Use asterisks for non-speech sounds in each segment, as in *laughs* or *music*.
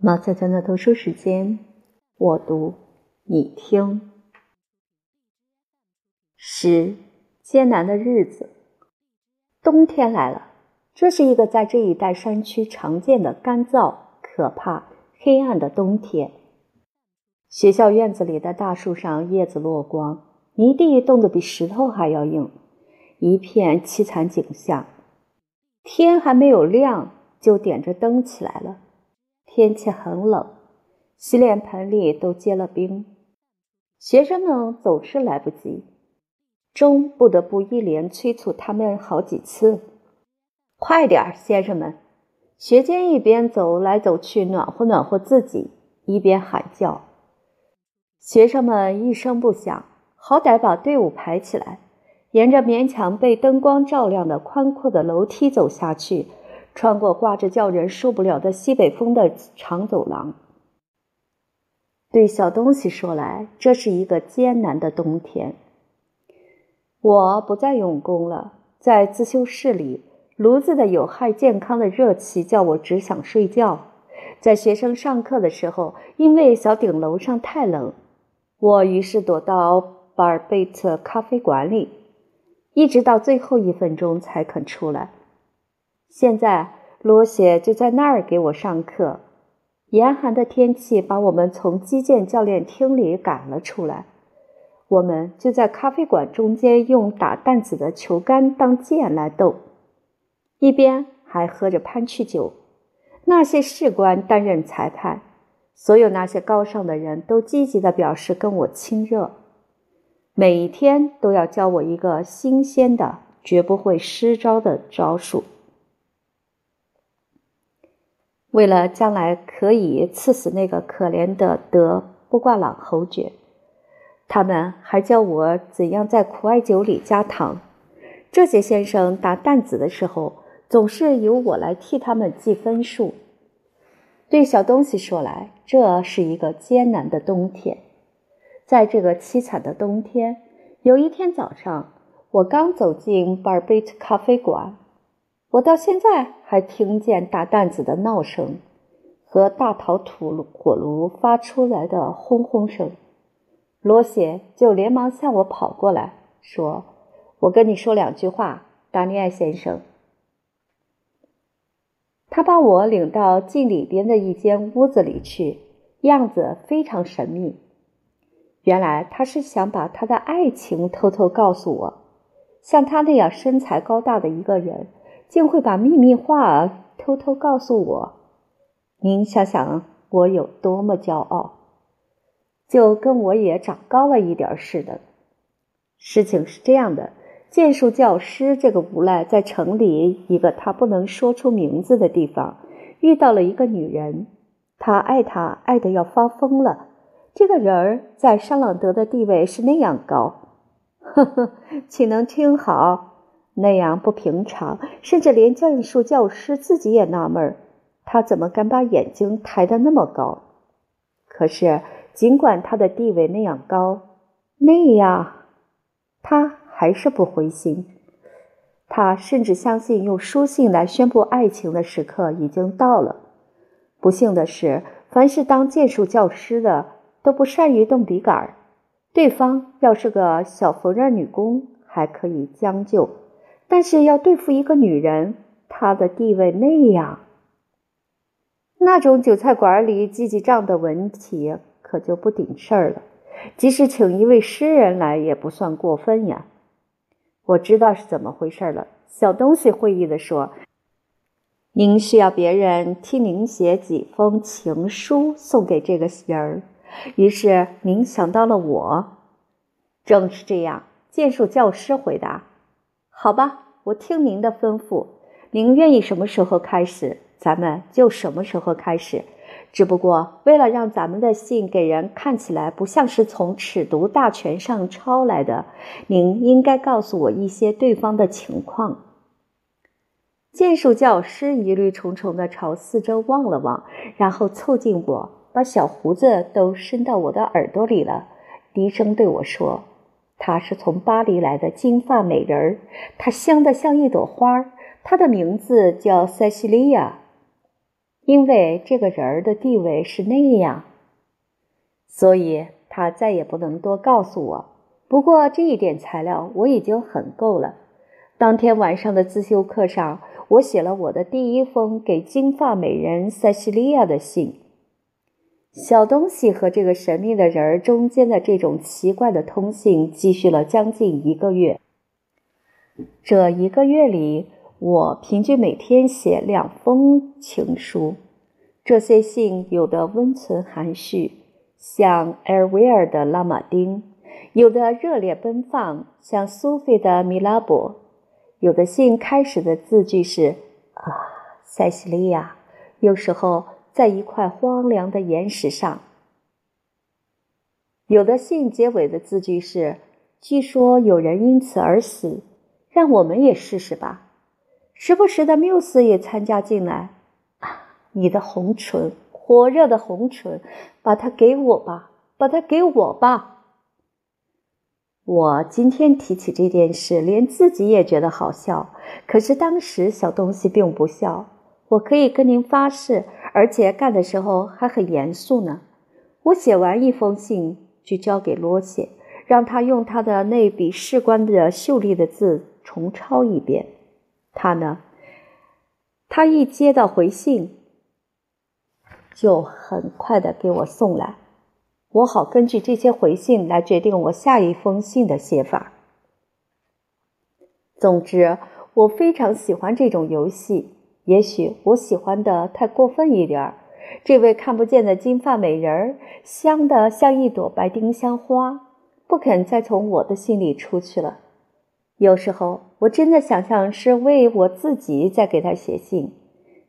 毛菜菜的读书时间，我读你听。十艰难的日子，冬天来了。这是一个在这一带山区常见的干燥、可怕、黑暗的冬天。学校院子里的大树上叶子落光，泥地冻得比石头还要硬，一片凄惨景象。天还没有亮，就点着灯起来了。天气很冷，洗脸盆里都结了冰。学生们总是来不及，钟不得不一连催促他们好几次：“快点儿，先生们！”学监一边走来走去暖和暖和自己，一边喊叫。学生们一声不响，好歹把队伍排起来，沿着勉强被灯光照亮的宽阔的楼梯走下去。穿过挂着叫人受不了的西北风的长走廊，对小东西说来，这是一个艰难的冬天。我不再用功了，在自修室里，炉子的有害健康的热气叫我只想睡觉。在学生上课的时候，因为小顶楼上太冷，我于是躲到巴尔贝特咖啡馆里，一直到最后一分钟才肯出来。现在罗谢就在那儿给我上课。严寒的天气把我们从击剑教练厅里赶了出来，我们就在咖啡馆中间用打弹子的球杆当剑来斗，一边还喝着潘曲酒。那些士官担任裁判，所有那些高尚的人都积极地表示跟我亲热，每一天都要教我一个新鲜的、绝不会失招的招数。为了将来可以刺死那个可怜的德布挂朗侯爵，他们还教我怎样在苦艾酒里加糖。这些先生打弹子的时候，总是由我来替他们记分数。对小东西说来，这是一个艰难的冬天。在这个凄惨的冬天，有一天早上，我刚走进巴尔贝特咖啡馆。我到现在还听见大担子的闹声和大陶土火炉发出来的轰轰声。罗谢就连忙向我跑过来，说：“我跟你说两句话，达尼埃先生。”他把我领到进里边的一间屋子里去，样子非常神秘。原来他是想把他的爱情偷偷告诉我，像他那样身材高大的一个人。竟会把秘密话偷偷告诉我，您想想我有多么骄傲，就跟我也长高了一点似的。事情是这样的：剑术教师这个无赖在城里一个他不能说出名字的地方遇到了一个女人，他爱她爱得要发疯了。这个人儿在沙朗德的地位是那样高，呵 *laughs* 呵，请能听好。那样不平常，甚至连剑术教师自己也纳闷儿，他怎么敢把眼睛抬得那么高？可是，尽管他的地位那样高，那样，他还是不灰心。他甚至相信用书信来宣布爱情的时刻已经到了。不幸的是，凡是当剑术教师的都不善于动笔杆儿，对方要是个小缝纫女工，还可以将就。但是要对付一个女人，她的地位那样，那种韭菜馆里记记账的文体可就不顶事儿了。即使请一位诗人来，也不算过分呀。我知道是怎么回事了。小东西会意地说：“您需要别人替您写几封情书送给这个人儿，于是您想到了我。”正是这样，剑术教师回答。好吧，我听您的吩咐。您愿意什么时候开始，咱们就什么时候开始。只不过为了让咱们的信给人看起来不像是从尺牍大全上抄来的，您应该告诉我一些对方的情况。剑术教师疑虑重重地朝四周望了望，然后凑近我，把小胡子都伸到我的耳朵里了，低声对我说。她是从巴黎来的金发美人儿，她香得像一朵花儿。她的名字叫塞西利亚。因为这个人儿的地位是那样，所以他再也不能多告诉我。不过这一点材料我已经很够了。当天晚上的自修课上，我写了我的第一封给金发美人塞西利亚的信。小东西和这个神秘的人儿中间的这种奇怪的通信继续了将近一个月。这一个月里，我平均每天写两封情书，这些信有的温存含蓄，像埃尔维尔的拉马丁；有的热烈奔放，像苏菲的米拉伯；有的信开始的字句是“啊，塞西利亚”，有时候在一块荒凉的岩石上；有的信结尾的字句是“据说有人因此而死，让我们也试试吧”。时不时的缪斯也参加进来，啊，你的红唇，火热的红唇，把它给我吧，把它给我吧。我今天提起这件事，连自己也觉得好笑。可是当时小东西并不笑，我可以跟您发誓，而且干的时候还很严肃呢。我写完一封信，就交给罗谢，让他用他的那笔士官的秀丽的字重抄一遍。他呢？他一接到回信，就很快的给我送来，我好根据这些回信来决定我下一封信的写法。总之，我非常喜欢这种游戏。也许我喜欢的太过分一点儿。这位看不见的金发美人儿，香的像一朵白丁香花，不肯再从我的心里出去了。有时候，我真的想象是为我自己在给他写信，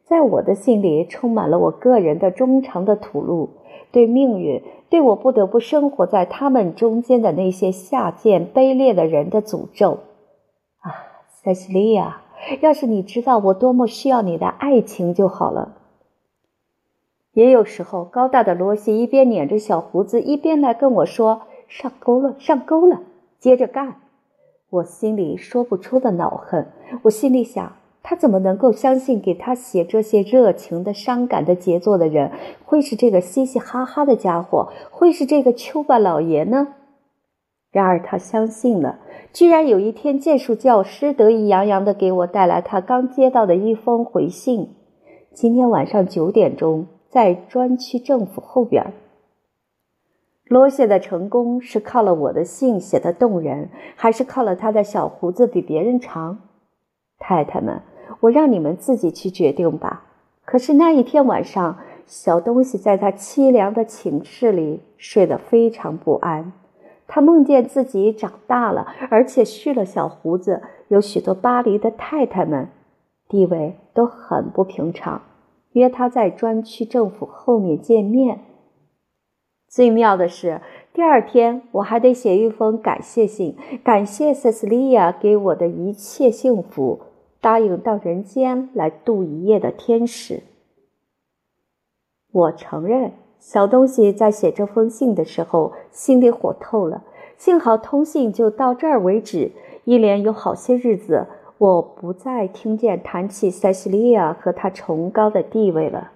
在我的信里充满了我个人的衷肠的吐露，对命运，对我不得不生活在他们中间的那些下贱卑劣的人的诅咒。啊，塞西利亚，要是你知道我多么需要你的爱情就好了。也有时候，高大的罗西一边捻着小胡子，一边来跟我说：“上钩了，上钩了，接着干。”我心里说不出的恼恨。我心里想，他怎么能够相信给他写这些热情的、伤感的杰作的人会是这个嘻嘻哈哈的家伙，会是这个丘巴老爷呢？然而他相信了。居然有一天，剑术教师得意洋洋地给我带来他刚接到的一封回信。今天晚上九点钟，在专区政府后边。罗谢的成功是靠了我的信写的动人，还是靠了他的小胡子比别人长？太太们，我让你们自己去决定吧。可是那一天晚上，小东西在他凄凉的寝室里睡得非常不安。他梦见自己长大了，而且蓄了小胡子，有许多巴黎的太太们，地位都很不平常，约他在专区政府后面见面。最妙的是，第二天我还得写一封感谢信，感谢塞斯利亚给我的一切幸福，答应到人间来度一夜的天使。我承认，小东西在写这封信的时候心里火透了。幸好通信就到这儿为止，一连有好些日子，我不再听见谈起塞西利亚和她崇高的地位了。